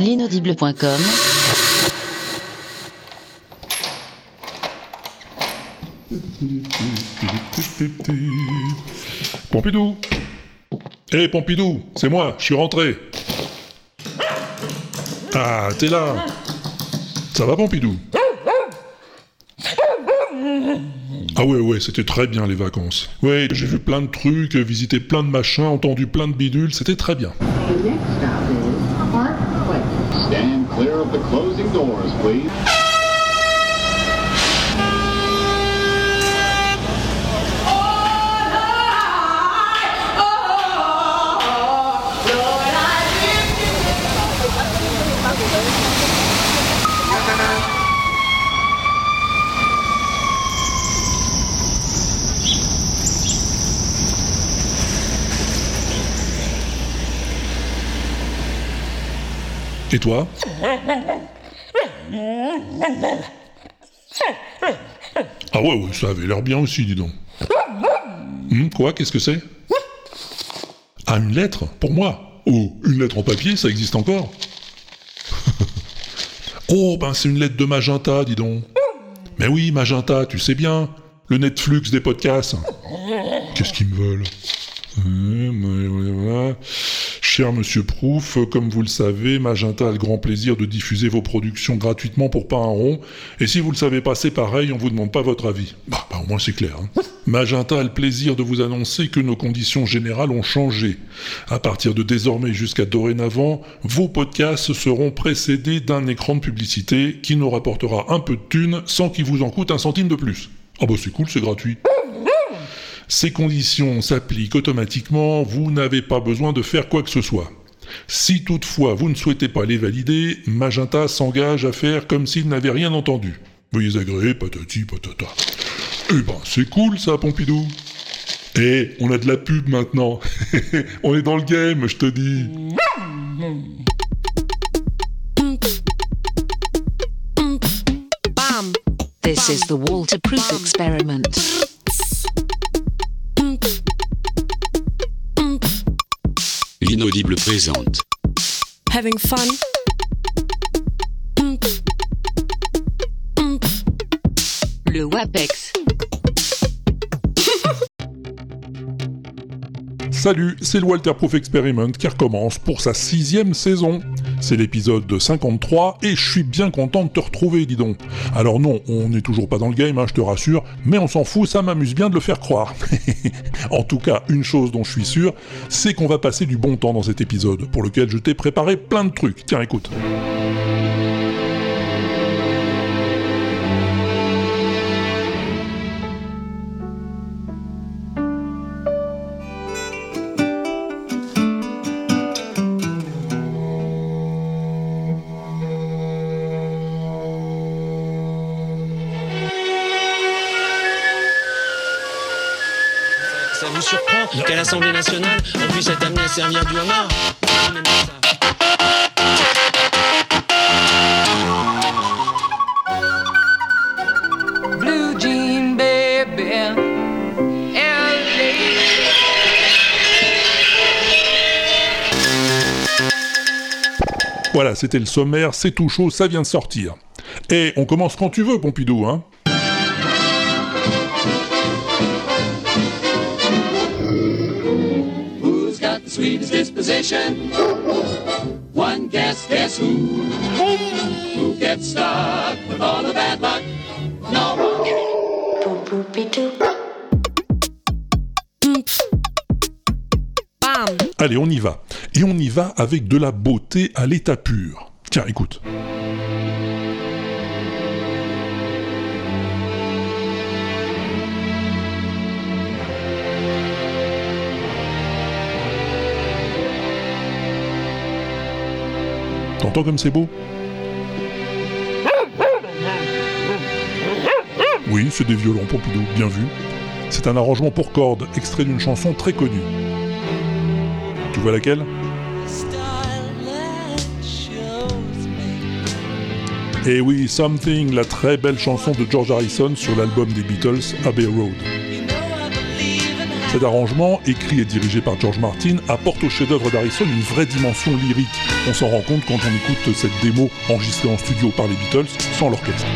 L'inaudible.com Pompidou Hé Pompidou, c'est moi, je suis rentré. Ah, t'es là Ça va Pompidou? Ah ouais, ouais, c'était très bien les vacances. Ouais, j'ai vu plein de trucs, visité plein de machins, entendu plein de bidules, c'était très bien. The next stop is Park Place. Stand clear of the closing doors, please. Et toi Ah ouais, ça avait l'air bien aussi, dis donc. Hum, quoi, qu'est-ce que c'est Ah, une lettre Pour moi Oh, une lettre en papier, ça existe encore Oh, ben c'est une lettre de Magenta, dis donc. Mais oui, Magenta, tu sais bien, le Netflix des podcasts. Qu'est-ce qu'ils me veulent Cher Monsieur Proof, comme vous le savez, Magenta a le grand plaisir de diffuser vos productions gratuitement pour pas un rond. Et si vous le savez pas, c'est pareil, on vous demande pas votre avis. Bah, bah, au moins c'est clair. hein. Magenta a le plaisir de vous annoncer que nos conditions générales ont changé. À partir de désormais jusqu'à dorénavant, vos podcasts seront précédés d'un écran de publicité qui nous rapportera un peu de thunes sans qu'il vous en coûte un centime de plus. Ah bah c'est cool, c'est gratuit. Ces conditions s'appliquent automatiquement, vous n'avez pas besoin de faire quoi que ce soit. Si toutefois vous ne souhaitez pas les valider, Magenta s'engage à faire comme s'il n'avait rien entendu. Veuillez agréer, patati patata. Eh ben, c'est cool ça, Pompidou. Eh, on a de la pub maintenant. on est dans le game, je te dis. This is the experiment. L'inaudible présente. Having fun. Le WAPEX. Salut, c'est le Walter Proof Experiment qui recommence pour sa sixième saison. C'est l'épisode de 53 et je suis bien content de te retrouver, dis donc. Alors non, on n'est toujours pas dans le game, hein, je te rassure, mais on s'en fout, ça m'amuse bien de le faire croire. en tout cas, une chose dont je suis sûr, c'est qu'on va passer du bon temps dans cet épisode, pour lequel je t'ai préparé plein de trucs. Tiens, écoute. Ça vous surprend qu'à l'Assemblée nationale, on puisse être amené à servir du homard. Blue Jean Baby. Voilà, c'était le sommaire, c'est tout chaud, ça vient de sortir. Et on commence quand tu veux, Pompidou, hein Sweetest disposition? One guess, guess who? Who gets stuck with all the bad luck? No one. Bam! Allez, on y va. Et on y va avec de la beauté à l'état pur. Tiens, écoute. Comme c'est beau Oui, c'est des violons, Pompidou, bien vu. C'est un arrangement pour cordes, extrait d'une chanson très connue. Tu vois laquelle? Et oui, Something, la très belle chanson de George Harrison sur l'album des Beatles, Abbey Road. Cet arrangement, écrit et dirigé par George Martin, apporte au chef-d'œuvre d'Harrison une vraie dimension lyrique. On s'en rend compte quand on écoute cette démo enregistrée en studio par les Beatles sans l'orchestre.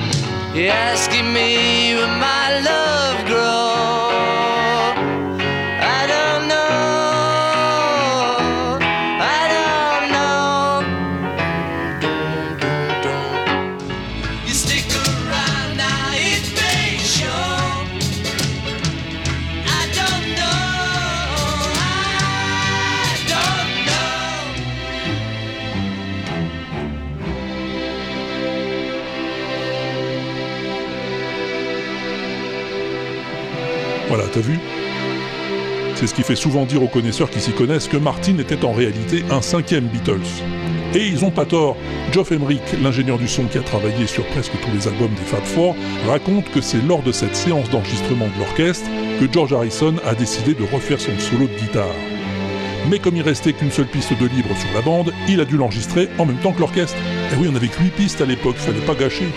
T'as vu? C'est ce qui fait souvent dire aux connaisseurs qui s'y connaissent que Martin était en réalité un cinquième Beatles. Et ils ont pas tort. Geoff Emerick, l'ingénieur du son qui a travaillé sur presque tous les albums des Fab Four, raconte que c'est lors de cette séance d'enregistrement de l'orchestre que George Harrison a décidé de refaire son solo de guitare. Mais comme il restait qu'une seule piste de libre sur la bande, il a dû l'enregistrer en même temps que l'orchestre. Et oui, on avait que 8 pistes à l'époque, fallait pas gâcher.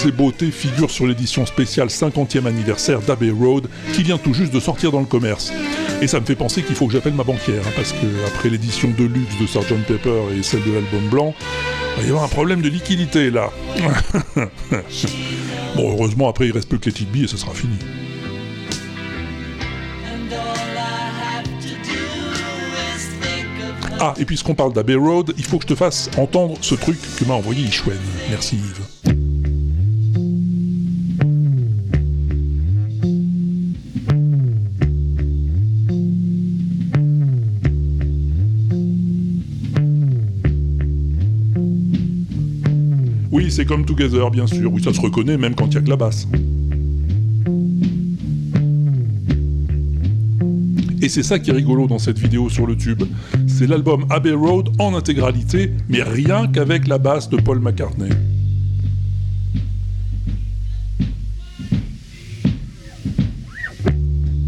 Ces beautés figurent sur l'édition spéciale 50e anniversaire d'Abbey Road qui vient tout juste de sortir dans le commerce. Et ça me fait penser qu'il faut que j'appelle ma banquière, hein, parce que après l'édition de luxe de Sgt Pepper et celle de l'album blanc, il va y avoir un problème de liquidité là. bon, heureusement, après il reste plus que les billes et ce sera fini. Ah, et puisqu'on parle d'Abbey Road, il faut que je te fasse entendre ce truc que m'a envoyé Ishwen. Merci Yves. Comme Together, bien sûr. Oui, ça se reconnaît même quand il y a que la basse. Et c'est ça qui est rigolo dans cette vidéo sur le tube. C'est l'album Abbey Road en intégralité, mais rien qu'avec la basse de Paul McCartney.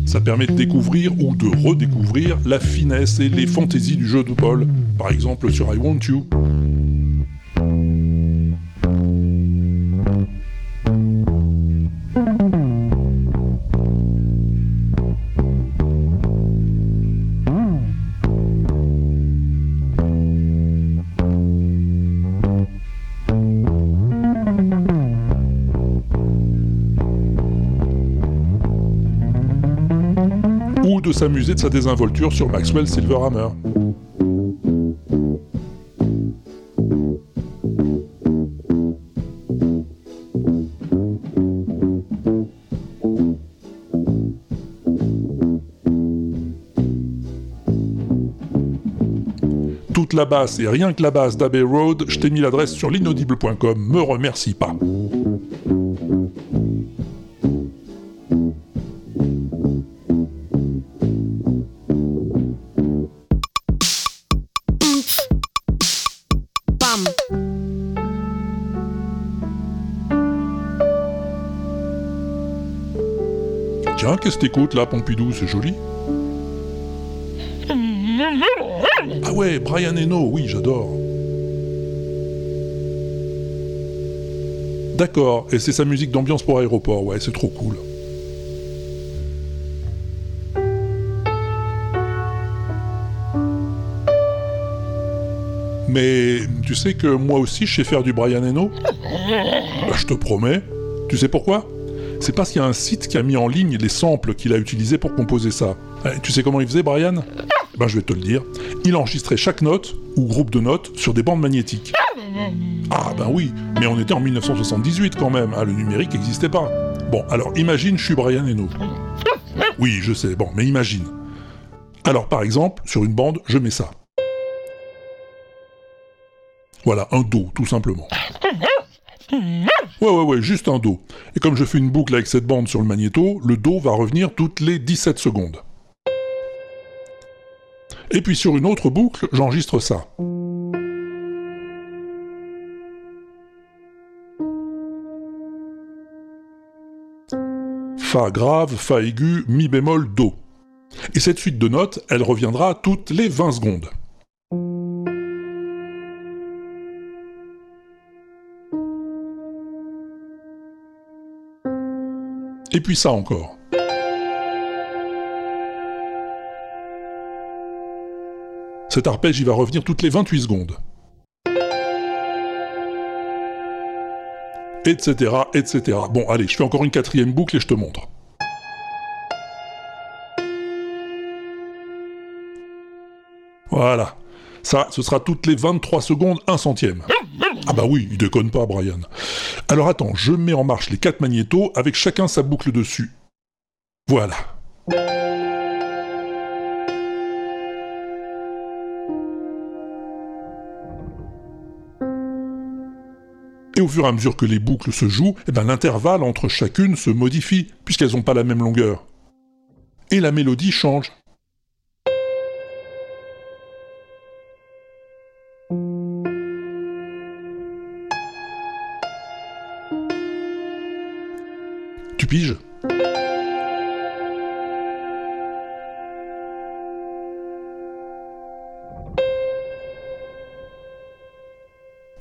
Ça permet de découvrir ou de redécouvrir la finesse et les fantaisies du jeu de Paul, par exemple sur I Want You. S'amuser de sa désinvolture sur Maxwell Silverhammer. Toute la basse et rien que la basse d'Abbey Road, je t'ai mis l'adresse sur l'inaudible.com, me remercie pas. Qu'est-ce que t'écoutes là, Pompidou, c'est joli. Ah ouais, Brian Eno, oui, j'adore. D'accord, et c'est sa musique d'ambiance pour aéroport, ouais, c'est trop cool. Mais tu sais que moi aussi je sais faire du Brian Eno? Bah, Je te promets. Tu sais pourquoi? C'est parce qu'il y a un site qui a mis en ligne les samples qu'il a utilisés pour composer ça. Eh, tu sais comment il faisait Brian? Ben je vais te le dire. Il enregistrait chaque note, ou groupe de notes, sur des bandes magnétiques. Ah ben oui, mais on était en 1978 quand même, hein, le numérique n'existait pas. Bon, alors imagine je suis Brian Eno. Oui, je sais, bon, mais imagine. Alors par exemple, sur une bande, je mets ça. Voilà, un Do, tout simplement. Ouais, ouais, ouais, juste un Do. Et comme je fais une boucle avec cette bande sur le magnéto, le Do va revenir toutes les 17 secondes. Et puis sur une autre boucle, j'enregistre ça. Fa grave, Fa aigu, Mi bémol, Do. Et cette suite de notes, elle reviendra toutes les 20 secondes. Et puis ça encore. Cet arpège, il va revenir toutes les 28 secondes. Etc, etc. Bon, allez, je fais encore une quatrième boucle et je te montre. Voilà. Ça, ce sera toutes les 23 secondes, un centième. Ah bah oui, il déconne pas, Brian. Alors attends, je mets en marche les quatre magnétos avec chacun sa boucle dessus. Voilà. Et au fur et à mesure que les boucles se jouent, eh ben, l'intervalle entre chacune se modifie, puisqu'elles n'ont pas la même longueur. Et la mélodie change.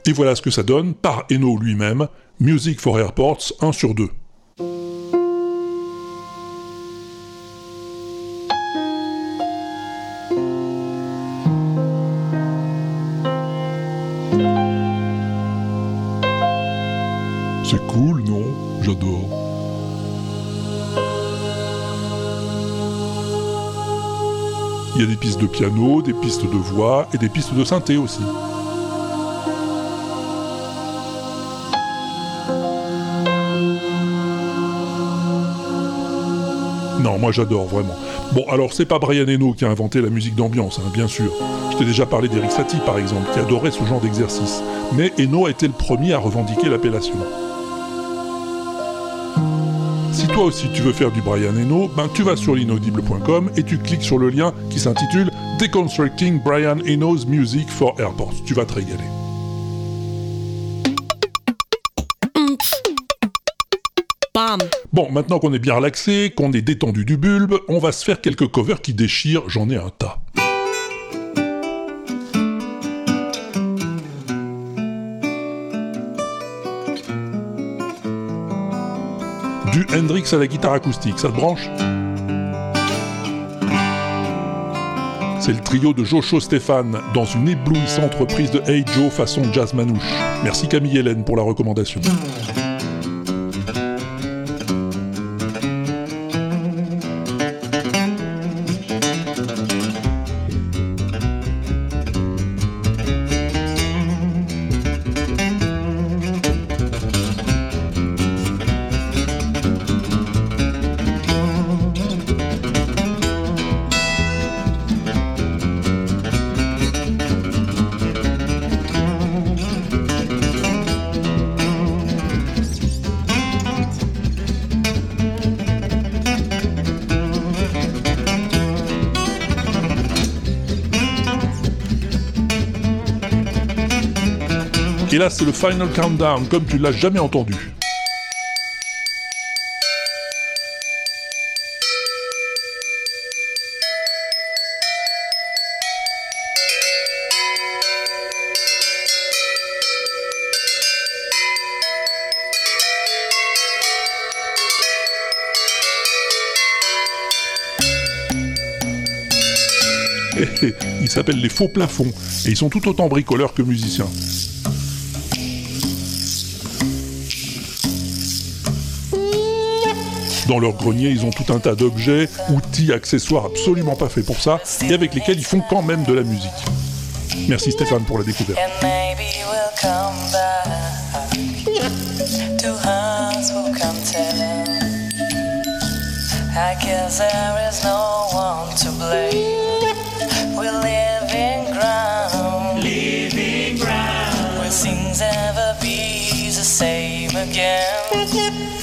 Et voilà ce que ça donne par Eno lui-même, Music for Airports 1 sur 2. Piano, des pistes de voix et des pistes de synthé aussi. Non, moi j'adore vraiment. Bon, alors c'est pas Brian Eno qui a inventé la musique d'ambiance, hein, bien sûr. Je t'ai déjà parlé d'Eric Satie par exemple, qui adorait ce genre d'exercice. Mais Eno a été le premier à revendiquer l'appellation. Si toi aussi tu veux faire du Brian Eno, ben tu vas sur l'inaudible.com et tu cliques sur le lien qui s'intitule Deconstructing Brian Eno's Music for Airports. Tu vas te régaler. Bon, maintenant qu'on est bien relaxé, qu'on est détendu du bulbe, on va se faire quelques covers qui déchirent, j'en ai un tas. Du Hendrix à la guitare acoustique, ça te branche? Le trio de Joshua Stéphane dans une éblouissante reprise de Hey Joe façon jazz manouche. Merci Camille Hélène pour la recommandation. Et là, c'est le final countdown, comme tu l'as jamais entendu. Ils s'appellent les faux plafonds, et ils sont tout autant bricoleurs que musiciens. Dans leur grenier, ils ont tout un tas d'objets, outils, accessoires absolument pas faits pour ça, et avec lesquels ils font quand même de la musique. Merci Stéphane pour la découverte.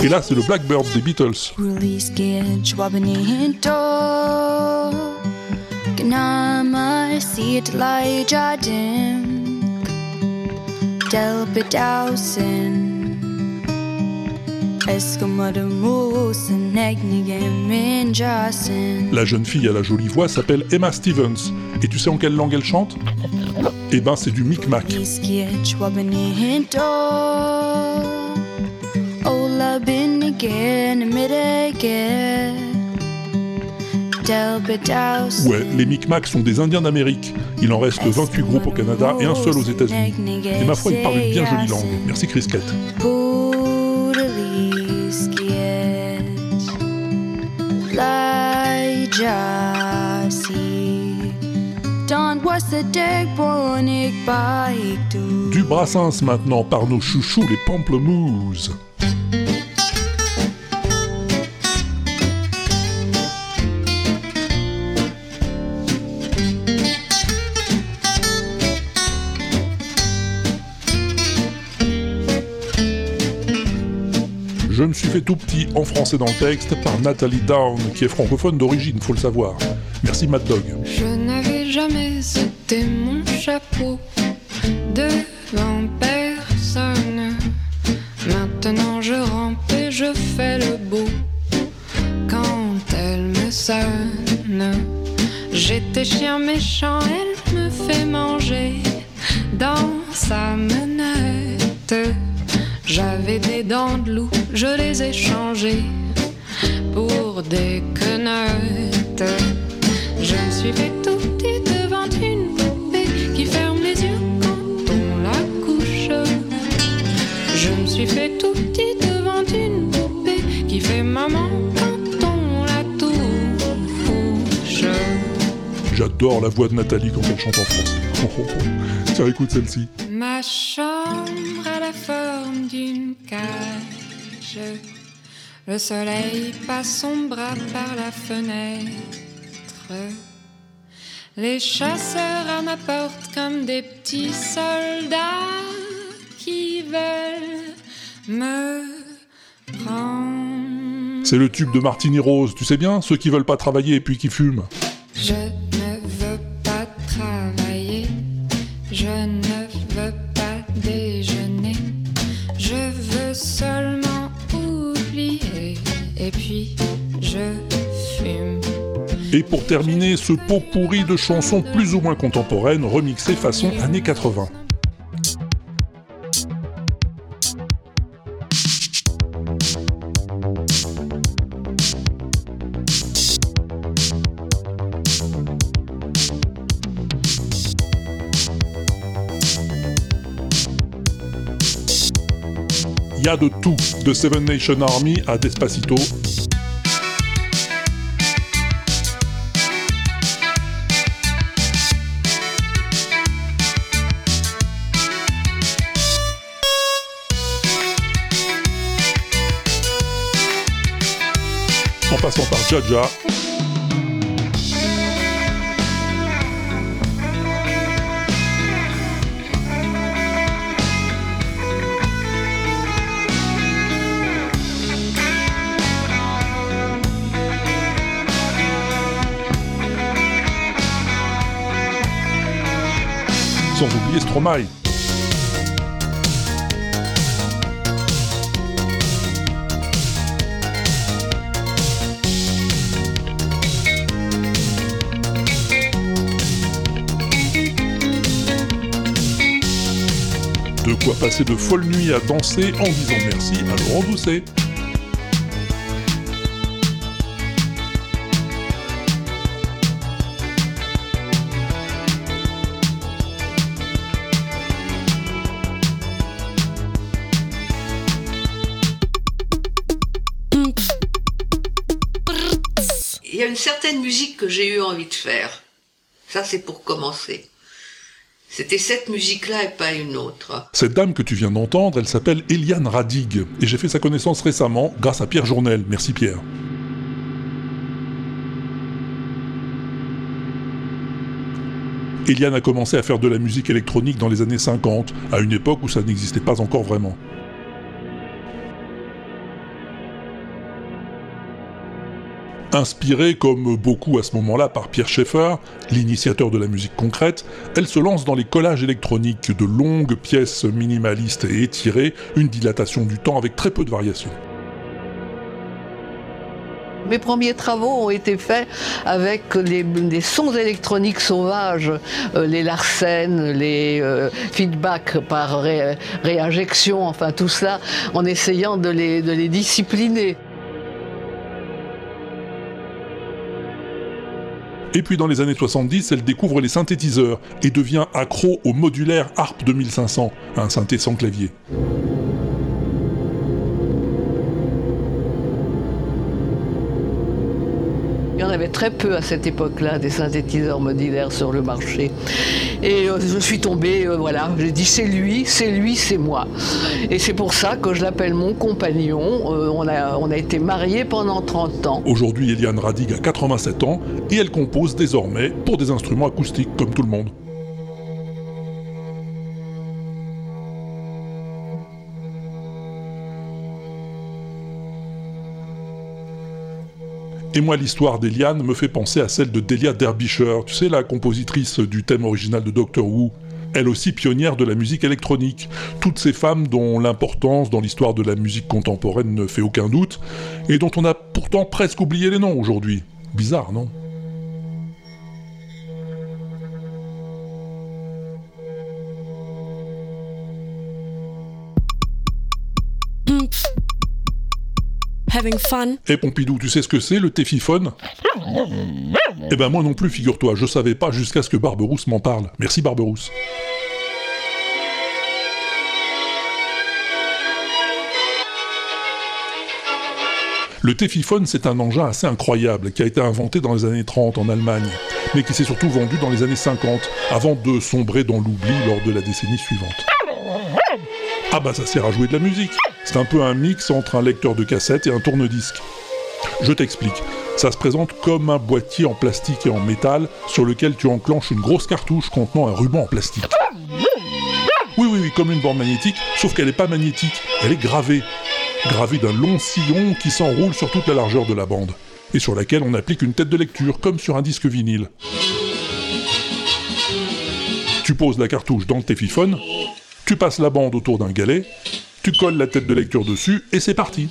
Et là, c'est le Blackbird des Beatles. La jeune fille à la jolie voix s'appelle Emma Stevens. Et tu sais en quelle langue elle chante? Eh ben, c'est du micmac. Ouais, les Micmacs sont des Indiens d'Amérique. Il en reste 28 groupes au Canada et un seul aux États-Unis. Et ma foi, ils parlent une bien jolie langue. Merci Chris Kett. Du Brassens maintenant par nos chouchous les Pamplemousses. Me suis fait tout petit en français dans le texte par Nathalie Down, qui est francophone d'origine, faut le savoir. Merci Mad Dog. Je n'avais jamais été mon chapeau devant personne. Maintenant je rampe et je fais le beau quand elle me sonne. J'étais chien méchant, elle me fait manger dans sa menette. J'avais des dents de loup, je les ai changées pour des quenottes. Je me suis fait tout petit devant une poupée qui ferme les yeux quand on la couche. Je me suis fait tout petit devant une poupée qui fait maman quand on la touche. J'adore la voix de Nathalie quand elle chante en français. Oh, oh, oh. Tiens, écoute celle-ci. Ma chambre Le soleil passe son bras par la fenêtre. Les chasseurs à ma porte comme des petits soldats qui veulent me prendre. C'est le tube de Martini Rose, tu sais bien, ceux qui veulent pas travailler et puis qui fument. Pour terminer, ce pot pourri de chansons plus ou moins contemporaines remixées façon années 80. Il y a de tout, de Seven Nation Army à Despacito, par Jaja. Sans oublier Stromae. Passer de folles nuits à danser en disant merci à Laurent Doucet. Il y a une certaine musique que j'ai eu envie de faire. Ça, c'est pour commencer. C'était cette musique-là et pas une autre. Cette dame que tu viens d'entendre, elle s'appelle Eliane Radig, et j'ai fait sa connaissance récemment grâce à Pierre Journel. Merci Pierre. Eliane a commencé à faire de la musique électronique dans les années 50, à une époque où ça n'existait pas encore vraiment. Inspirée comme beaucoup à ce moment-là par Pierre Schaeffer, l'initiateur de la musique concrète, elle se lance dans les collages électroniques de longues pièces minimalistes et étirées, une dilatation du temps avec très peu de variations. Mes premiers travaux ont été faits avec les, sons électroniques sauvages, euh, les Larsen, les euh, feedbacks par ré- réinjection, enfin tout ça, en essayant de les discipliner. Et puis dans les années 70, elle découvre les synthétiseurs et devient accro au modulaire Harp 2500, un synthé sans clavier. Très peu à cette époque-là, des synthétiseurs modulaires sur le marché. Et euh, je suis tombée, euh, voilà, j'ai dit c'est lui, c'est lui, c'est moi. Et c'est pour ça que je l'appelle mon compagnon. Euh, on, a, on a été mariés pendant 30 ans. Aujourd'hui, Eliane Radig a 87 ans et elle compose désormais pour des instruments acoustiques comme tout le monde. Et moi, l'histoire d'Eliane me fait penser à celle de Delia Derbyshire, tu sais, la compositrice du thème original de Doctor Who. Elle aussi pionnière de la musique électronique. Toutes ces femmes dont l'importance dans l'histoire de la musique contemporaine ne fait aucun doute, et dont on a pourtant presque oublié les noms aujourd'hui. Bizarre, non? Having. Eh Pompidou, tu sais ce que c'est le téfiphone Eh ben moi non plus, figure-toi, je savais pas jusqu'à ce que Barberousse m'en parle. Merci Barberousse. Le téfiphone, c'est un engin assez incroyable qui a été inventé dans les années 30 en Allemagne, mais qui s'est surtout vendu dans les années 50, avant de sombrer dans l'oubli lors de la décennie suivante. Ah bah ça sert à jouer de la musique. C'est un peu un mix entre un lecteur de cassette et un tourne-disque. Je t'explique. Ça se présente comme un boîtier en plastique et en métal sur lequel tu enclenches une grosse cartouche contenant un ruban en plastique. Oui, oui, oui, comme une borne magnétique, sauf qu'elle n'est pas magnétique, elle est gravée. Gravée d'un long sillon qui s'enroule sur toute la largeur de la bande, et sur laquelle on applique une tête de lecture, comme sur un disque vinyle. Tu poses la cartouche dans le téfiphone, tu passes la bande autour d'un galet, tu colles la tête de lecture dessus, et c'est parti.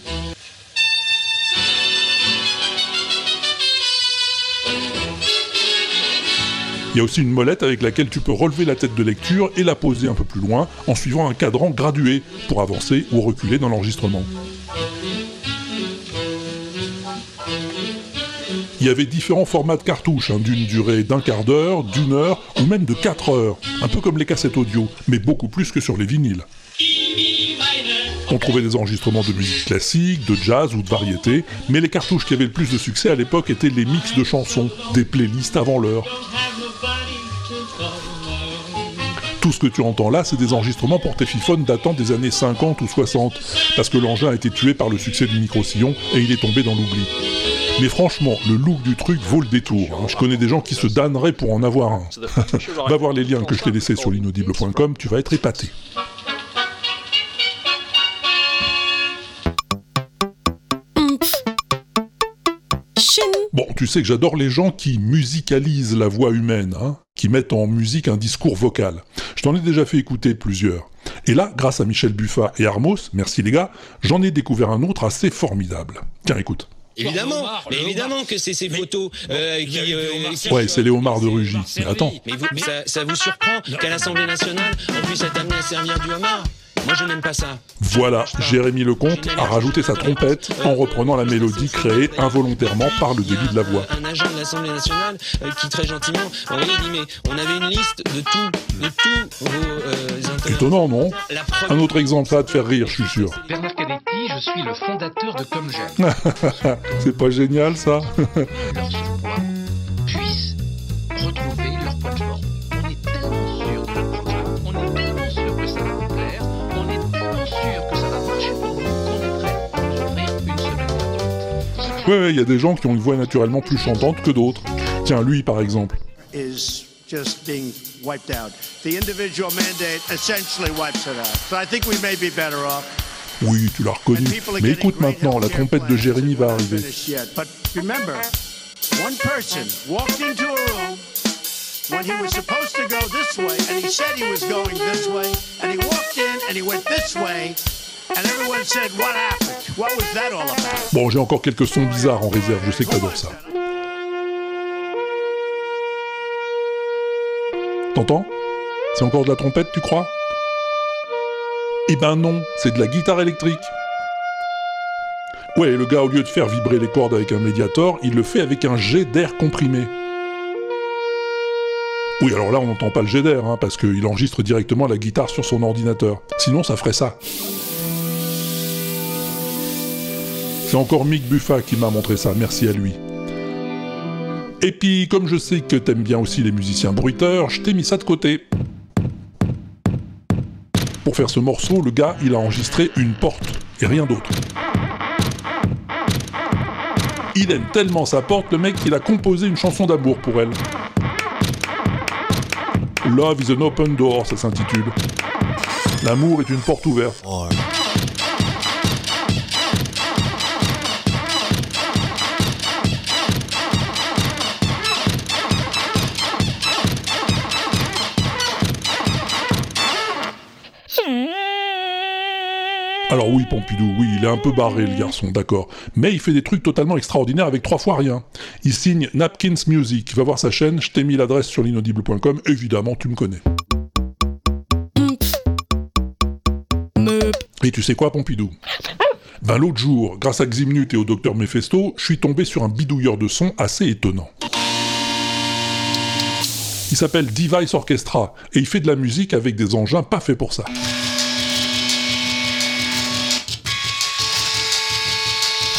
Il y a aussi une molette avec laquelle tu peux relever la tête de lecture et la poser un peu plus loin en suivant un cadran gradué pour avancer ou reculer dans l'enregistrement. Il y avait différents formats de cartouches, hein, d'une durée d'un quart d'heure, d'une heure ou même de 4 heures, un peu comme les cassettes audio, mais beaucoup plus que sur les vinyles. On trouvait des enregistrements de musique classique, de jazz ou de variété, mais les cartouches qui avaient le plus de succès à l'époque étaient les mix de chansons, des playlists avant l'heure. Tout ce que tu entends là, c'est des enregistrements pour téléphone datant des années 50 ou 60, parce que l'engin a été tué par le succès du micro-sillon et il est tombé dans l'oubli. Mais franchement, le look du truc vaut le détour. hein. Je connais des gens qui se damneraient pour en avoir un. Va voir les liens que je t'ai laissés sur l'inaudible.com, tu vas être épaté. Bon, tu sais que j'adore les gens qui musicalisent la voix humaine, hein, qui mettent en musique un discours vocal. Je t'en ai déjà fait écouter plusieurs. Et là, grâce à Michel Buffat et Armos, merci les gars, j'en ai découvert un autre assez formidable. Tiens, écoute. Évidemment, mais évidemment que c'est ces photos euh, qui. euh, Ouais, c'est Léomar de Rugy. Mais attends, Mais, vous- mais ça, ça vous surprend qu'à l'Assemblée nationale, on puisse être amené à servir du homard Moi, je n'aime pas ça. voilà, Jérémy Lecomte a rajouté sa trompette en reprenant la mélodie créée involontairement par le début de la voix. Un agent de l'Assemblée nationale euh, qui très gentiment, dit mais on avait une liste de tout, de tous vos euh. Étonnant, non Un autre exemple, ça va te faire rire, je suis sûr. Bernard Canetti, je suis le fondateur de Comme J'aime. C'est pas génial, ça Ouais, ouais, il y a des gens qui ont une voix naturellement plus chantante que d'autres. Tiens, lui, par exemple. is just being wiped out. The individual mandate essentially wipes it out. So I think we may be better off. Oui, tu l'as reconnu. Mais écoute maintenant, la trompette de Jérémy va arriver. But remember, one person walked into a room when he was supposed to go this way, and he said he was going this way, and he walked in and he went this way, Bon, j'ai encore quelques sons bizarres en réserve, je sais que t'adores ça. T'entends? C'est encore de la trompette, tu crois? Eh ben non, c'est de la guitare électrique. Ouais, le gars, au lieu de faire vibrer les cordes avec un médiator, il le fait avec un jet d'air comprimé. Oui, alors là, on n'entend pas le jet d'air, hein, parce qu'il enregistre directement la guitare sur son ordinateur. Sinon, ça ferait ça. C'est encore Mick Buffa qui m'a montré ça, merci à lui. Et puis, comme je sais que t'aimes bien aussi les musiciens bruiteurs, je t'ai mis ça de côté. Pour faire ce morceau, le gars, il a enregistré une porte, et rien d'autre. Il aime tellement sa porte, le mec, qu'il a composé une chanson d'amour pour elle. Love is an open door, ça s'intitule. L'amour est une porte ouverte. Alors oui, Pompidou, oui, il est un peu barré le garçon, d'accord. Mais il fait des trucs totalement extraordinaires avec trois fois rien. Il signe Napkins Music, va voir sa chaîne, je t'ai mis l'adresse sur l'inaudible.com, évidemment tu me connais. Et tu sais quoi, Pompidou? Ben l'autre jour, grâce à Ximnut et au docteur Mephesto, je suis tombé sur un bidouilleur de son assez étonnant. Il s'appelle Device Orchestra, et il fait de la musique avec des engins pas faits pour ça.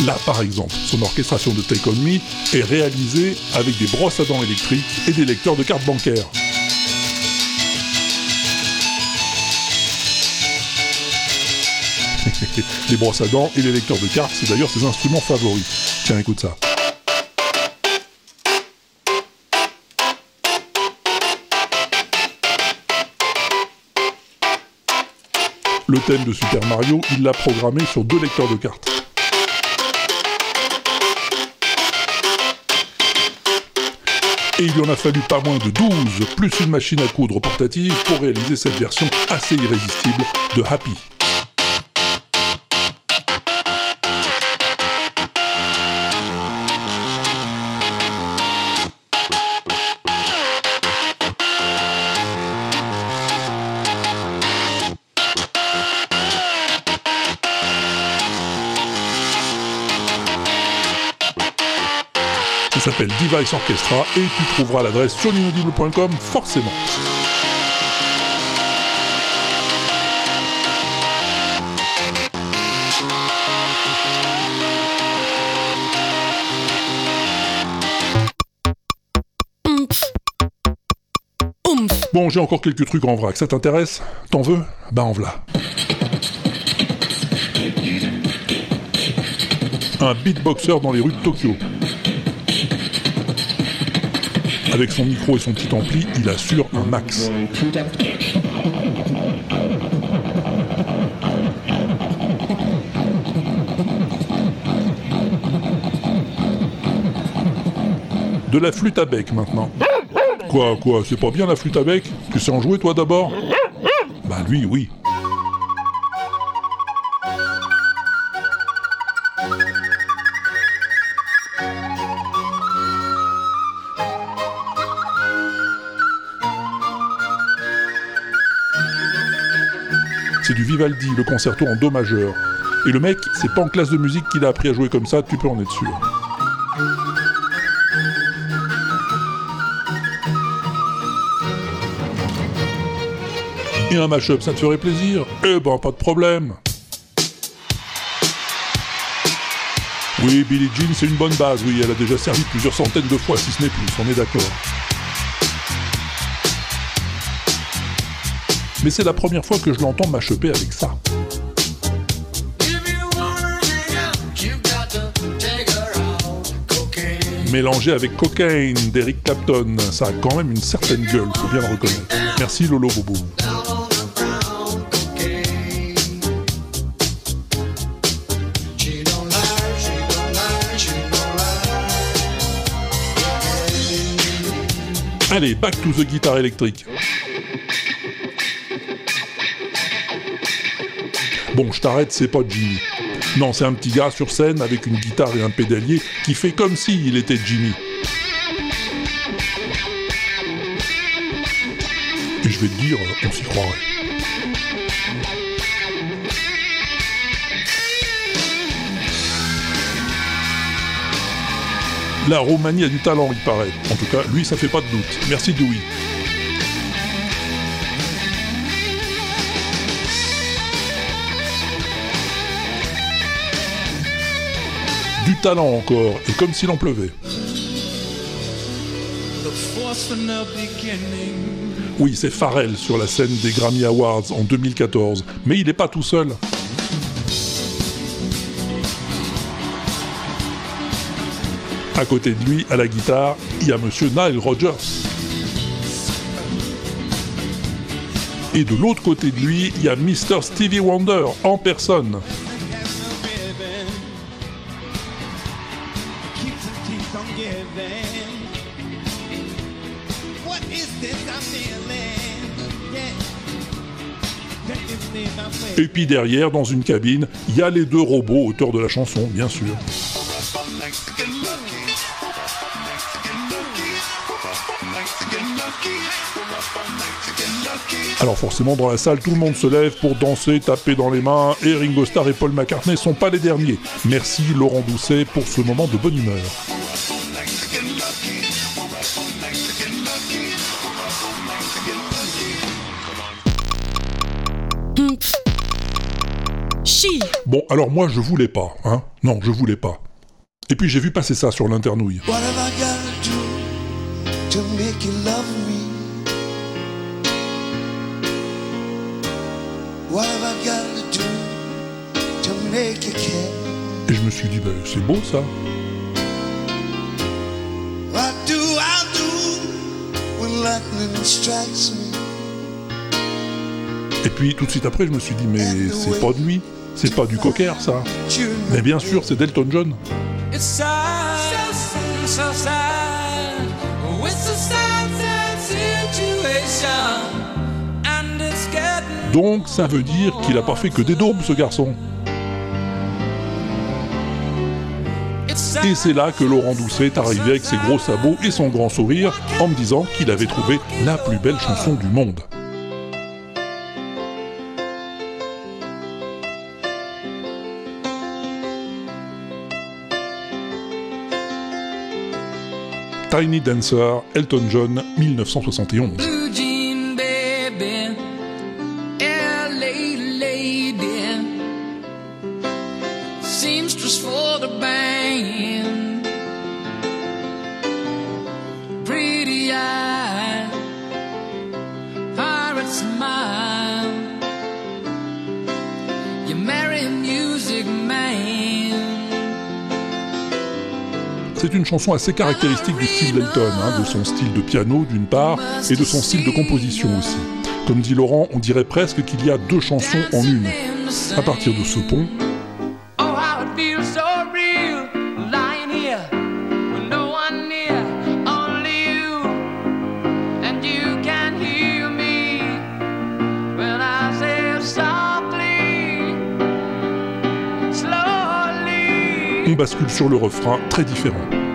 Là, par exemple, son orchestration de Take On est réalisée avec des brosses à dents électriques et des lecteurs de cartes bancaires. les brosses à dents et les lecteurs de cartes, c'est d'ailleurs ses instruments favoris. Tiens, écoute ça. Le thème de Super Mario, il l'a programmé sur deux lecteurs de cartes. Et il lui en a fallu pas moins de 12, plus une machine à coudre portative pour réaliser cette version assez irrésistible de Happy. S'appelle Device Orchestra et tu trouveras l'adresse sur l'inaudible.com forcément. Bon, j'ai encore quelques trucs en vrac, ça t'intéresse? T'en veux? Bah en v'là. Un beatboxer dans les rues de Tokyo. Avec son micro et son petit ampli, il assure un max. De la flûte à bec maintenant. Quoi, quoi, c'est pas bien la flûte à bec? Tu sais en jouer toi d'abord? Bah lui, oui. Vivaldi, le concerto en Do majeur. Et le mec, c'est pas en classe de musique qu'il a appris à jouer comme ça, tu peux en être sûr. Et un mashup, ça te ferait plaisir? Eh ben, pas de problème. Oui, Billie Jean, c'est une bonne base, oui, elle a déjà servi plusieurs centaines de fois, si ce n'est plus, on est d'accord. Mais c'est la première fois que je l'entends m'achoper avec ça. Mélangé avec Cocaine d'Eric Clapton, ça a quand même une certaine gueule, faut bien le reconnaître. Merci Lolo Bobo. Allez, back to the guitare électrique. Bon, je t'arrête, c'est pas Jimmy. Non, c'est un petit gars sur scène avec une guitare et un pédalier qui fait comme s'il était Jimmy. Et je vais te dire, on s'y croirait. La Roumanie a du talent, il paraît. En tout cas, lui, ça fait pas de doute. Merci Dewey. Talent encore, et comme s'il en pleuvait. Oui, c'est Pharrell sur la scène des Grammy Awards en 2014, mais il n'est pas tout seul. À côté de lui, à la guitare, il y a monsieur Nile Rodgers. Et de l'autre côté de lui, il y a Mr. Stevie Wonder en personne. Et puis derrière, dans une cabine, il y a les deux robots auteurs de la chanson, bien sûr. Alors forcément dans la salle tout le monde se lève pour danser, taper dans les mains et Ringo Starr et Paul McCartney sont pas les derniers. Merci Laurent Doucet pour ce moment de bonne humeur. Bon alors moi je voulais pas, hein Non je voulais pas. Et puis j'ai vu passer ça sur l'internouille. Et je me suis dit, ben, c'est beau ça. What do I do when lightning strikes me? Et puis tout de suite après, je me suis dit, mais c'est pas de lui. C'est pas du cocker ça. Mais bien sûr, c'est Delton John. Donc ça veut dire qu'il a pas fait que des daubes ce garçon. Et c'est là que Laurent Doucet est arrivé avec ses gros sabots et son grand sourire en me disant qu'il avait trouvé la plus belle chanson du monde. Tiny Dancer, Elton John, 1971. Chanson assez caractéristique du style d'Elton, hein, de son style de piano d'une part, et de son style de composition aussi. Comme dit Laurent, on dirait presque qu'il y a deux chansons en une. À partir de ce pont, Oh, on bascule sur le refrain très différent.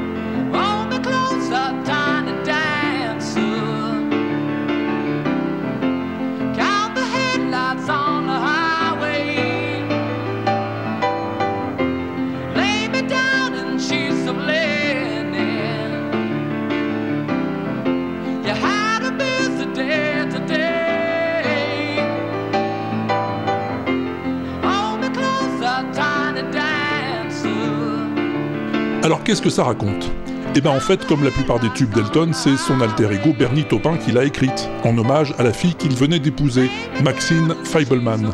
Alors qu'est-ce que ça raconte? Eh ben en fait, comme la plupart des tubes d'Elton, c'est son alter ego Bernie Taupin qui l'a écrite, en hommage à la fille qu'il venait d'épouser, Maxine Feibelman.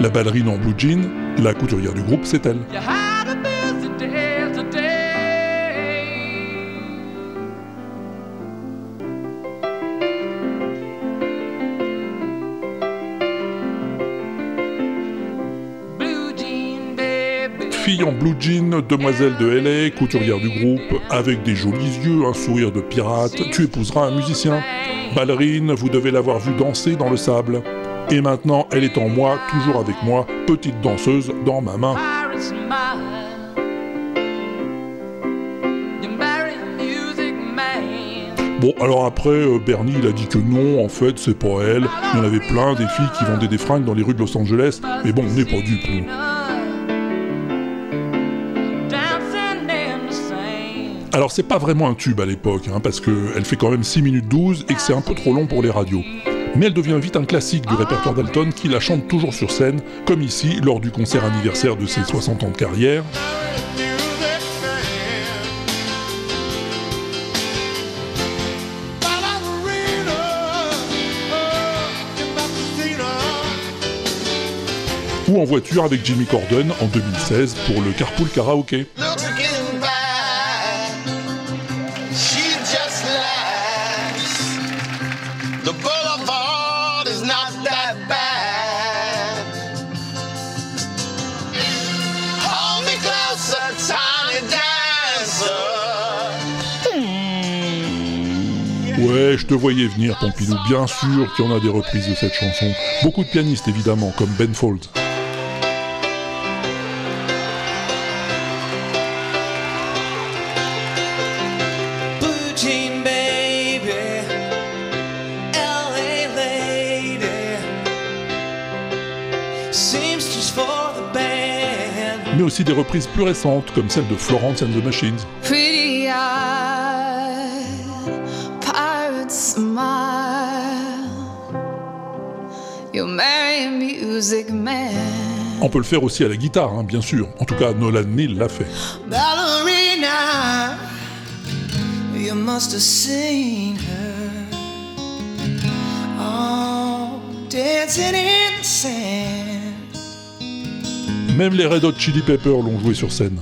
La ballerine en blue jean, la couturière du groupe, c'est elle. En blue jean, demoiselle de LA, couturière du groupe, avec des jolis yeux, un sourire de pirate, tu épouseras un musicien. Ballerine, vous devez l'avoir vue danser dans le sable. Et maintenant, elle est en moi, toujours avec moi, petite danseuse dans ma main. Bon, alors après, euh, Bernie, il a dit que non, en fait, c'est pas elle. Il y en avait plein, des filles qui vendaient des fringues dans les rues de Los Angeles. Mais bon, on n'est pas dupes, nous. Alors c'est pas vraiment un tube à l'époque, hein, parce qu'elle fait quand même 6 minutes 12 et que c'est un peu trop long pour les radios. Mais elle devient vite un classique du répertoire d'Elton qui la chante toujours sur scène, comme ici lors du concert anniversaire de ses 60 ans de carrière. Ou en voiture avec Jimmy Corden en 2016 pour le Carpool Karaoke. Ouais, je te voyais venir, Pompidou. Bien sûr qu'il y en a des reprises de cette chanson. Beaucoup de pianistes, évidemment, comme Ben Folds. Mais aussi des reprises plus récentes, comme celle de Florence and the Machines. On peut le faire aussi à la guitare, hein, bien sûr. En tout cas, Nolan Neal l'a fait. Ballerina, you must have seen her. Oh, dancing in the sand. Même les Red Hot Chili Peppers l'ont joué sur scène.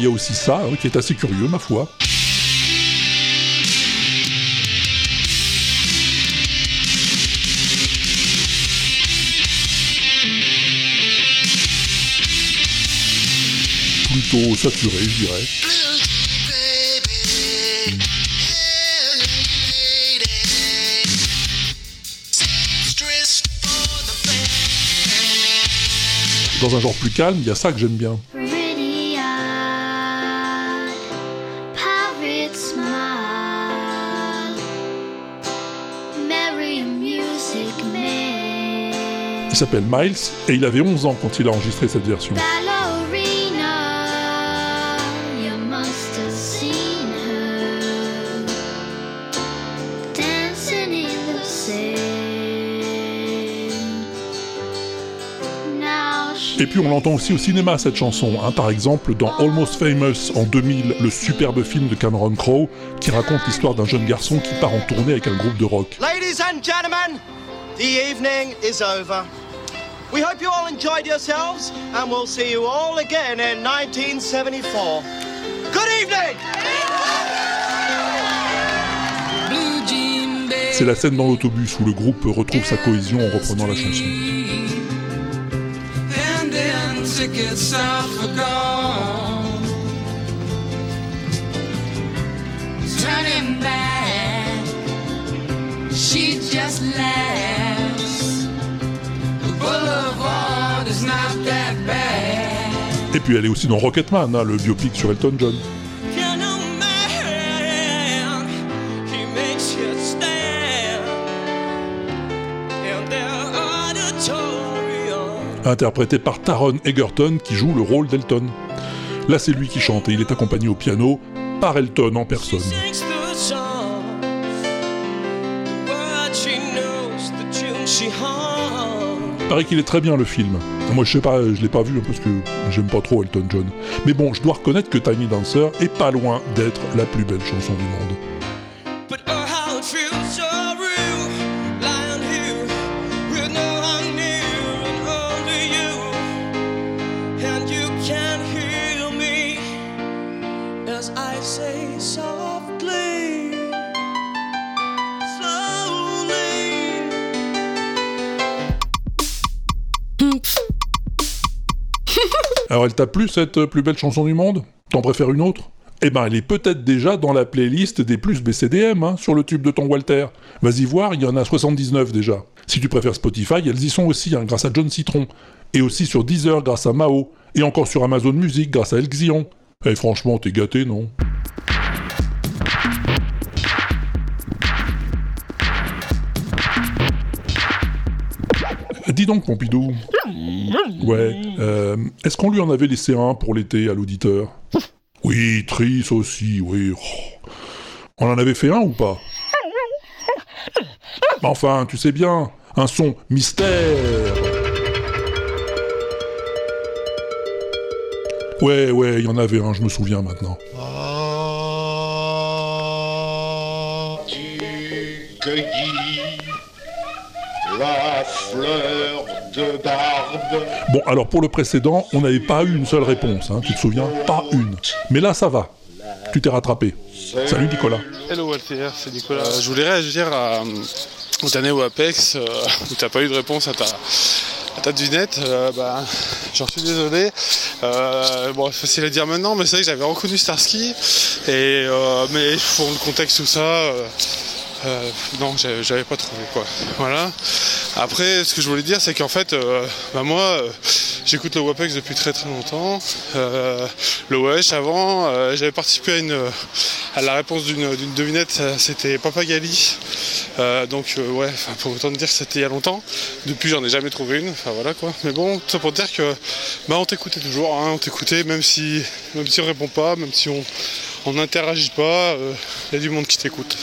Il y a aussi ça, hein, qui est assez curieux, ma foi. Plutôt saturé, je dirais. Dans un genre plus calme, il y a ça que j'aime bien. S'appelle Miles et il avait 11 ans quand il a enregistré cette version. Et puis on l'entend aussi au cinéma cette chanson, hein, par exemple dans Almost Famous en 2000, le superbe film de Cameron Crowe qui raconte l'histoire d'un jeune garçon qui part en tournée avec un groupe de rock. Ladies and gentlemen, the evening is over. We hope you all enjoyed yourselves, and we'll see you all again in 1974. Good evening! C'est la scène dans l'autobus où le groupe retrouve sa cohésion en reprenant la chanson. She just laughs. Et puis elle est aussi dans Rocketman, hein, le biopic sur Elton John. Interprété par Taron Egerton qui joue le rôle d'Elton. Là c'est lui qui chante et il est accompagné au piano par Elton en personne. Paraît qu'il est très bien le film. Moi je sais pas, je l'ai pas vu hein, parce que j'aime pas trop Elton John. Mais bon, je dois reconnaître que Tiny Dancer est pas loin d'être la plus belle chanson du monde. Alors elle t'a plu cette euh, plus belle chanson du monde? T'en préfères une autre? Eh ben elle est peut-être déjà dans la playlist des plus BCDM hein, sur le tube de ton Walter. Vas-y voir, il y en a 79 déjà. Si tu préfères Spotify, elles y sont aussi hein, grâce à John Citron. Et aussi sur Deezer grâce à Mao. Et encore sur Amazon Music grâce à El Xion. Eh franchement, t'es gâté, non? Donc, Pompidou. Ouais. euh, Est-ce qu'on lui en avait laissé un pour l'été à l'auditeur Oui, Trice aussi, oui. Oh. On en avait fait un ou pas Mais Enfin, tu sais bien, un son mystère. Ouais, ouais, il y en avait un, je me souviens maintenant. cueilli la fleur de barbe. Bon, alors pour le précédent, on n'avait pas eu une seule réponse, hein, tu te souviens? Pas une. Mais là, ça va. Tu t'es rattrapé. Salut Nicolas. Hello Walter, c'est Nicolas. Euh, je voulais réagir à, au dernier au Apex euh, où t'as pas eu de réponse à ta, à ta devinette. Euh, bah, J'en suis désolé. Euh, bon, c'est facile à dire maintenant, mais c'est vrai que j'avais reconnu Starsky. Et, euh, mais pour le contexte tout ça, euh, non, j'avais pas trouvé quoi. Voilà. Après, ce que je voulais dire, c'est qu'en fait, euh, bah, moi, euh, j'écoute le WAPEX depuis très très longtemps. Le Wesh avant, j'avais participé à, une, à la réponse d'une devinette, c'était Papa Gali. Euh, donc ouais, pour autant te dire c'était il y a longtemps. Depuis, j'en ai jamais trouvé une. Enfin voilà quoi. Mais bon, tout ça pour dire que bah, on t'écoutait toujours, hein, on t'écoutait même si même si on répond pas, même si on on n'interagit pas, il y a du monde qui t'écoute.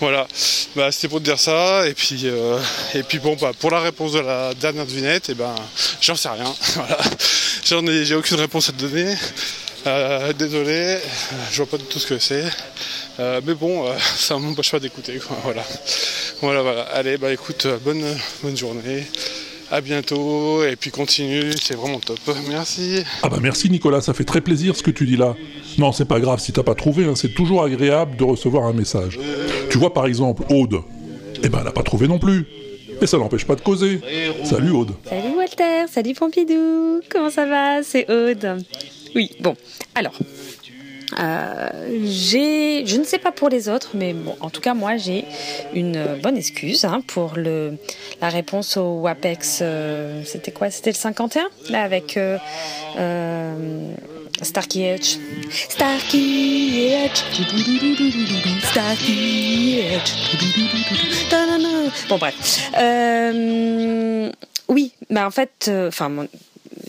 Voilà, bah, c'était pour te dire ça. Et puis, euh, bon, bah, pour la réponse de la dernière devinette, et ben, j'en sais rien. Voilà. J'ai aucune réponse à te donner. Euh, désolé, euh, je vois pas du tout ce que c'est. Euh, mais bon, euh, ça m'empêche pas d'écouter. Voilà. voilà, voilà. Allez, bah écoute, euh, bonne journée. À bientôt. Et puis continue, c'est vraiment top. Merci. Ah bah merci Nicolas, ça fait très plaisir ce que tu dis là. Non, c'est pas grave si t'as pas trouvé, hein, c'est toujours agréable de recevoir un message. Tu vois par exemple Aude, eh ben elle a pas trouvé non plus. Et ça l'empêche pas de causer. Salut Aude. Salut Walter, salut Pompidou, comment ça va? C'est Aude. Oui, bon, alors, euh, j'ai, je ne sais pas pour les autres, mais bon, en tout cas moi j'ai une bonne excuse hein, pour le, la réponse au WAPEX. euh, c'était quoi? C'était le 51 là avec euh, euh, Starkey Edge. Starkey Edge. Starkey Edge. Bon bref. Euh, oui, bah en fait, enfin.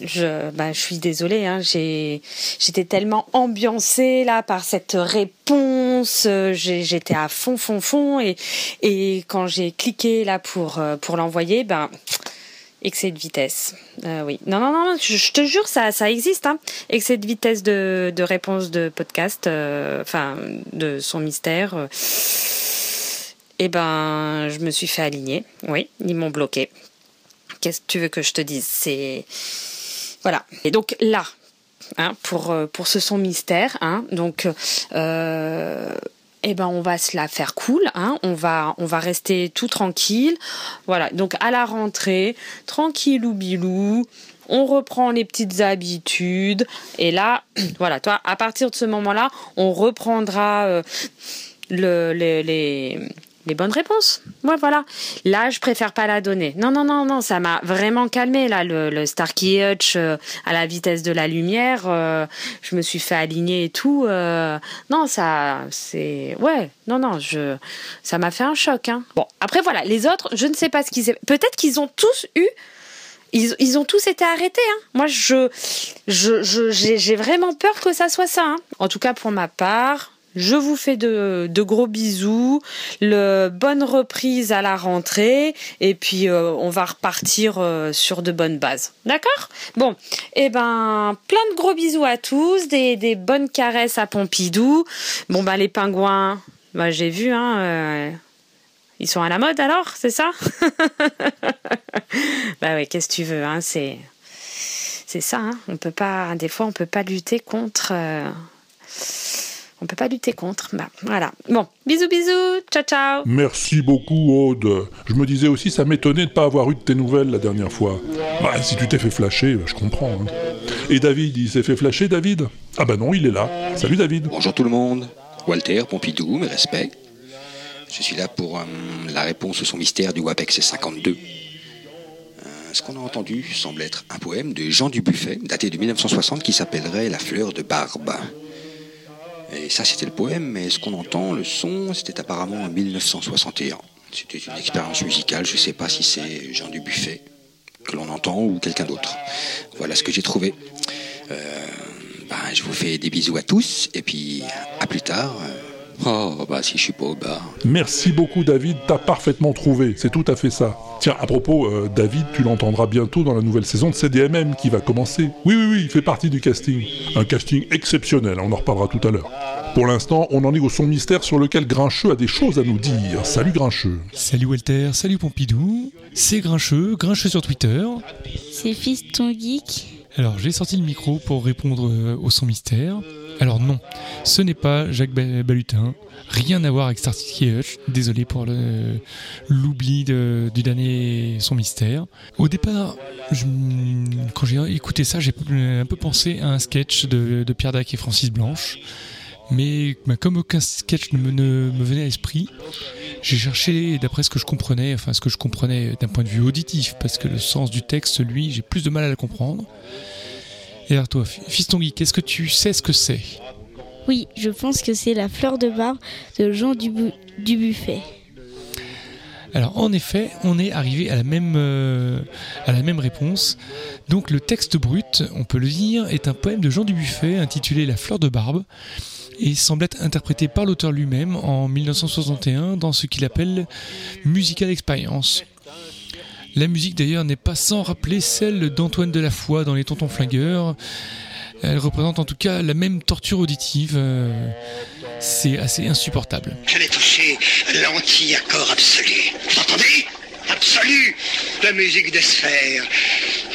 Je, bah, je suis désolée, hein, j'étais tellement ambiancée là par cette réponse, euh, j'étais à fond, fond, fond, et, et quand j'ai cliqué là pour, euh, pour l'envoyer, ben, excès de vitesse. Euh, oui, non, non, non, je, te jure, ça, ça existe, hein, excès de vitesse de, de réponse de podcast, de son mystère. Et ben, je me suis fait aligner, oui, ils m'ont bloqué. Qu'est-ce que tu veux que je te dise? C'est voilà. Et donc là, hein, pour, euh, pour ce son mystère, hein, donc euh, eh ben on va se la faire cool, hein, on va on va rester tout tranquille. Voilà. Donc à la rentrée, tranquille ou bilou. On reprend les petites habitudes et là, voilà, toi, à partir de ce moment-là, on reprendra euh, le, les, les bonnes réponses. Ouais, voilà. Là, je préfère pas la donner. Non, non, non, non, ça m'a vraiment calmé, là, le, le Starkey Hutch euh, à la vitesse de la lumière. euh, je me suis fait aligner et tout. euh, non, ça, c'est. Ouais, non, non, je, ça m'a fait un choc. Hein. Bon, après, voilà, les autres, je ne sais pas ce qu'ils. Peut-être qu'ils ont tous eu. Ils, ils ont tous été arrêtés. Hein. Moi, je, je, j'ai vraiment peur que ça soit ça. hein. En tout cas, pour ma part, je vous fais de, gros bisous, le bonne reprise à la rentrée, et puis euh, on va repartir euh, sur de bonnes bases. D'accord? Bon, et ben plein de gros bisous à tous, des, bonnes caresses à Pompidou. Bon ben les pingouins, bah, j'ai vu, hein. euh, ils sont à la mode alors, c'est ça? Bah ouais, qu'est-ce que tu veux, hein, c'est c'est ça, hein, on peut pas, des fois on peut pas lutter contre. On peut pas lutter contre. Bah, voilà. Bon, bisous, bisous. Ciao, ciao. Merci beaucoup Aude. Je me disais aussi, ça m'étonnait de pas avoir eu de tes nouvelles la dernière fois. Bah, si tu t'es fait flasher, je comprends. hein. Et David, il s'est fait flasher, David? Ah bah non, il est là. Salut David. Bonjour tout le monde. Walter, Pompidou, mes respects. Je suis là pour euh, la réponse au son mystère du WAPEX 52. Euh, ce qu'on a entendu semble être un poème de Jean Dubuffet, daté de 1960, qui s'appellerait La fleur de barbe. Et ça, c'était le poème, mais ce qu'on entend, le son, c'était apparemment en 1961. C'était une expérience musicale, je ne sais pas si c'est Jean Dubuffet que l'on entend ou quelqu'un d'autre. Voilà ce que j'ai trouvé. Euh, ben, je vous fais des bisous à tous, et puis à plus tard. Oh, bah si je suis pas au bar. Merci beaucoup David, t'as parfaitement trouvé, c'est tout à fait ça. Tiens, à propos, euh, David, tu l'entendras bientôt dans la nouvelle saison de CDMM qui va commencer. Oui, oui, oui, il fait partie du casting. Un casting exceptionnel, on en reparlera tout à l'heure. Pour l'instant, on en est au son mystère sur lequel Grincheux a des choses à nous dire. Salut Grincheux. Salut Walter, salut Pompidou. C'est Grincheux, Grincheux sur Twitter. C'est Fiston Geek. Alors j'ai sorti le micro pour répondre euh, au son mystère. Alors non, ce n'est pas Jacques Ba- Balutin. Rien à voir avec Starsky Hutch. Désolé pour l'oubli du dernier son mystère. Au départ, quand j'ai écouté ça, j'ai un peu pensé à un sketch de, de Pierre Dac et Francis Blanche. Mais bah, comme aucun sketch ne me, ne me venait à l'esprit, j'ai cherché, d'après ce que je comprenais, enfin ce que je comprenais d'un point de vue auditif, parce que le sens du texte, lui, j'ai plus de mal à le comprendre. Et alors toi, Fiston Guy, qu'est-ce que tu sais ce que c'est? Oui, je pense que c'est la fleur de barbe de Jean Dubu- Dubuffet. Alors en effet, on est arrivé à la même, euh, à la même réponse. Donc le texte brut, on peut le dire, est un poème de Jean Dubuffet intitulé La fleur de barbe et semble être interprété par l'auteur lui-même en 1961 dans ce qu'il appelle Musical Experience. La musique d'ailleurs n'est pas sans rappeler celle d'Antoine Delafoy dans Les Tontons Flingueurs. Elle représente en tout cas la même torture auditive. C'est assez insupportable. Je l'ai touché l'anti-accord absolu. Vous entendez Absolu La musique des sphères.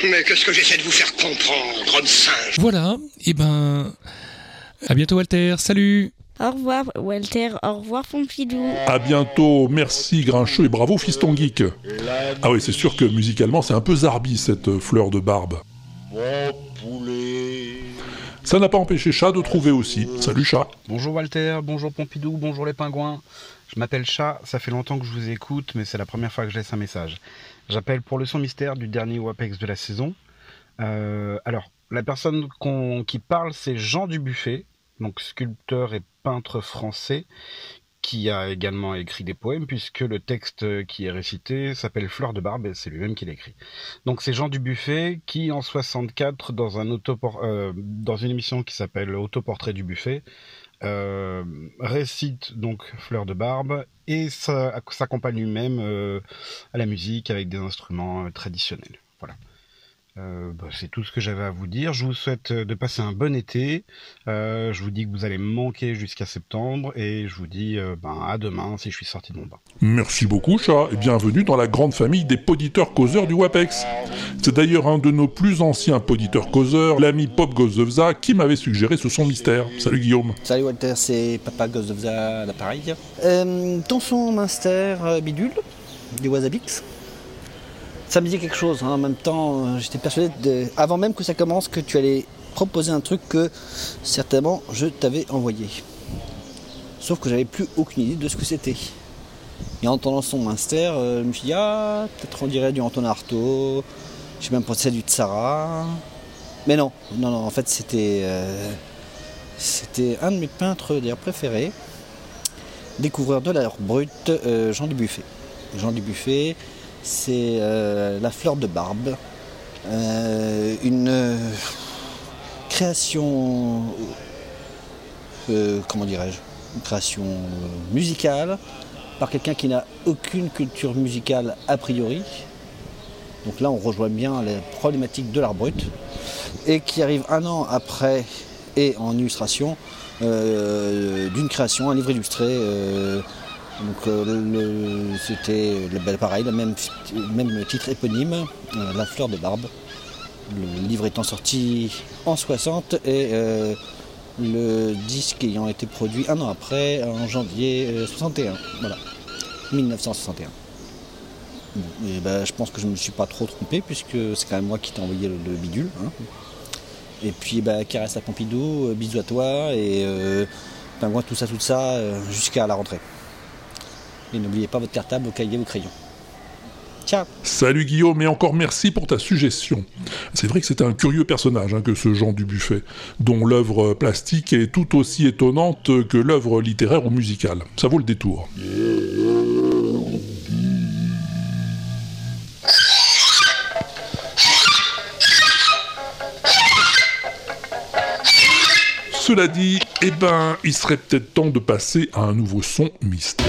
Mais qu'est-ce que j'essaie de vous faire comprendre, homme singe Voilà, et ben. À bientôt Walter, salut Au revoir Walter, au revoir Pompidou. À bientôt, merci Grincheux et bravo Fiston Geek. Ah oui, c'est sûr que musicalement c'est un peu zarbi cette fleur de barbe. Mon poulet. Ça n'a pas empêché Chat de trouver aussi. Salut Chat. Bonjour Walter, bonjour Pompidou, bonjour les pingouins. Je m'appelle Chat, ça fait longtemps que je vous écoute, mais c'est la première fois que je laisse un message. J'appelle pour le son mystère du dernier WAPEX de la saison. Euh, alors, la personne qui parle, c'est Jean Dubuffet, donc sculpteur et peintre français, qui a également écrit des poèmes, puisque le texte qui est récité s'appelle Fleur de barbe, et c'est lui-même qui l'a écrit. Donc c'est Jean Dubuffet qui, en 64, dans, un autopor- euh, dans une émission qui s'appelle Autoportrait du Buffet, euh, récite donc Fleur de barbe et s'accompagne lui-même euh, à la musique avec des instruments traditionnels. Voilà. Euh, bah, c'est tout ce que j'avais à vous dire. Je vous souhaite euh, de passer un bon été. Euh, je vous dis que vous allez me manquer jusqu'à septembre et je vous dis euh, ben, à demain si je suis sorti de mon bain. Merci beaucoup Chat et bienvenue dans la grande famille des poditeurs causeurs du WAPEX. C'est d'ailleurs un de nos plus anciens poditeurs causeurs, l'ami Pop Gozovza, qui m'avait suggéré ce son mystère. Salut Guillaume. Salut Walter, c'est Papa Gozovza à l'appareil. Euh, ton son Minster euh, bidule du Wasabix. Ça me disait quelque chose. hein. En même temps, euh, j'étais persuadé, de- avant même que ça commence, que tu allais proposer un truc que certainement je t'avais envoyé. Sauf que j'avais plus aucune idée de ce que c'était. Et en entendant son Minster, euh, je me suis dit, ah, peut-être on dirait du Anton Artaud. J'ai même pensé à du Tsara. Mais non, non, non, en fait c'était. euh, c'était un de mes peintres d'ailleurs préférés, découvreur de l'art brut, euh, Jean Dubuffet. Jean Dubuffet, c'est euh, La fleur de barbe, euh, une euh, création, comment dirais-je, une création musicale par quelqu'un qui n'a aucune culture musicale a priori. Donc là, on rejoint bien les problématiques de l'art brut et qui arrive un an après et en illustration d'une création, un livre illustré. Donc euh, c'était ben, pareil, le même, titre éponyme, euh, La fleur de barbe. Le livre étant sorti en 60 et euh, le disque ayant été produit un an après, en janvier euh, 61. Voilà, 1961. Bon, et ben, je pense que je ne me suis pas trop trompé puisque c'est quand même moi qui t'ai envoyé le, le bidule. hein. Et puis caresse à Pompidou, bisous à toi et pingouin, tout ça, tout ça, jusqu'à la rentrée. Et n'oubliez pas votre cartable, vos cahiers, vos crayons. Ciao Salut Guillaume, et encore merci pour ta suggestion. C'est vrai que c'est un curieux personnage hein, que ce Jean Dubuffet, dont l'œuvre plastique est tout aussi étonnante que l'œuvre littéraire ou musicale. Ça vaut le détour. Cela dit, eh ben, il serait peut-être temps de passer à un nouveau son mystère.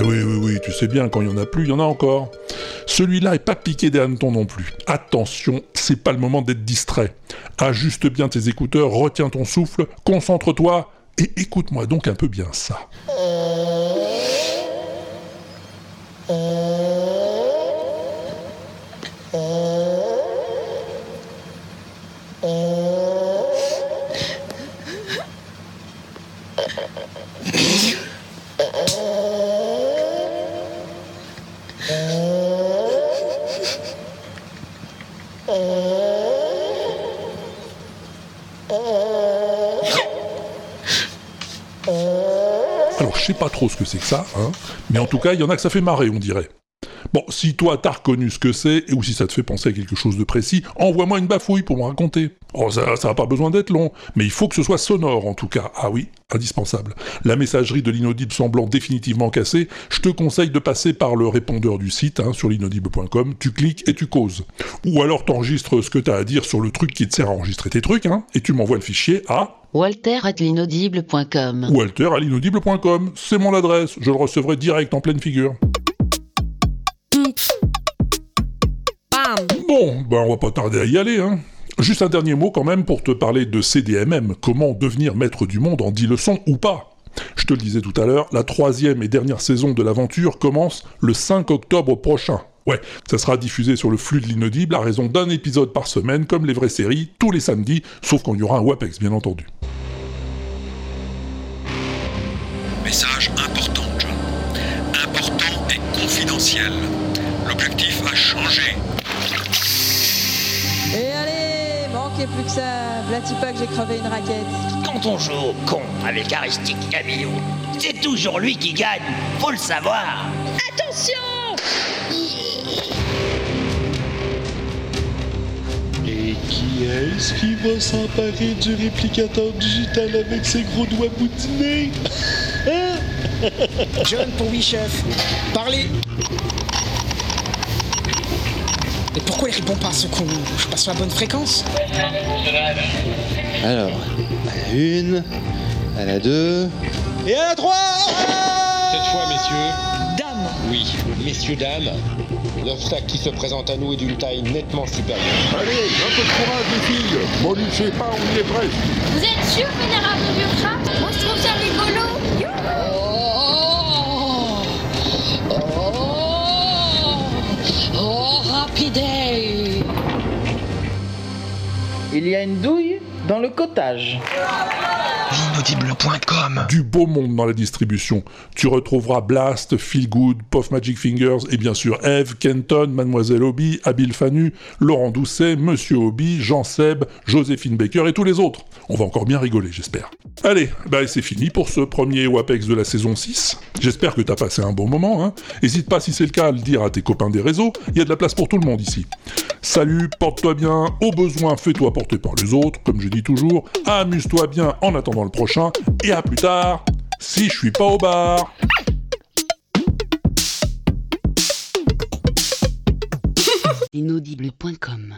Oui, oui, oui, tu sais bien, quand il y en a plus, il y en a encore. Celui-là est pas piqué des hannetons non plus. Attention, c'est pas le moment d'être distrait. Ajuste bien tes écouteurs, retiens ton souffle, concentre-toi et écoute-moi donc un peu bien ça je sais pas trop ce que c'est que ça, hein, mais en tout cas, il y en a que ça fait marrer, on dirait. Bon, si toi t'as reconnu ce que c'est, ou si ça te fait penser à quelque chose de précis, envoie-moi une bafouille pour me raconter. Oh, ça, ça a pas besoin d'être long, mais il faut que ce soit sonore en tout cas. Ah oui, indispensable. La messagerie de l'inaudible semblant définitivement cassée, je te conseille de passer par le répondeur du site, hein, sur l'inaudible.com, tu cliques et tu causes. Ou alors t'enregistres ce que t'as à dire sur le truc qui te sert à enregistrer tes trucs, hein, et tu m'envoies le fichier à Walter at l'inaudible.com. walter à l'inaudible.com. C'est mon adresse, je le recevrai direct en pleine figure. Bon, ben on va pas tarder à y aller, hein. Juste un dernier mot quand même pour te parler de CDMM, comment devenir maître du monde en 10 leçons ou pas? Je te le disais tout à l'heure, la troisième et dernière saison de l'aventure commence le 5 octobre prochain. Ouais, ça sera diffusé sur le flux de l'inaudible à raison d'un épisode par semaine, comme les vraies séries, tous les samedis, sauf qu'on y aura un WAPEX, bien entendu. Message important, John. Important et confidentiel. L'objectif a changé. Plus que ça. Vlati pas que j'ai crevé une raquette. Quand on joue au con avec Aristique Camillo, c'est toujours lui qui gagne, faut le savoir. Attention Et qui est-ce qui va s'emparer du réplicateur digital avec ses gros doigts boutinés Hein John pour oui, chef. Parlez Mais pourquoi il répond pas à ce con Je passe sur la bonne fréquence Alors, à la une, à la deux. Et à la 3 Cette fois, messieurs. Dames Oui, messieurs, dames. L'obstacle qui se présente à nous est d'une taille nettement supérieure. Allez, un peu de courage les filles Bon, ne sais pas, on y est presque Vous êtes sûr, vénérable bureaucrate Moi, je trouve ça rigolo. Il y a une douille dans le cottage. Du beau monde dans la distribution. Tu retrouveras Blast, Feel Good, Puff Magic Fingers et bien sûr Eve, Kenton, Mademoiselle Obi, Abil Fanu, Laurent Doucet, Monsieur Obi, Jean Seb, Joséphine Baker et tous les autres. On va encore bien rigoler, j'espère. Allez, bah c'est fini pour ce premier WAPEX de la saison 6. J'espère que t'as passé un bon moment. Hein. Hésite pas si c'est le cas à le dire à tes copains des réseaux. Il y a de la place pour tout le monde ici. Salut, porte-toi bien. Au besoin, fais-toi porter par les autres, comme je dis toujours. Amuse-toi bien en attendant le Et à plus tard, si je suis pas au bar. Inaudible.com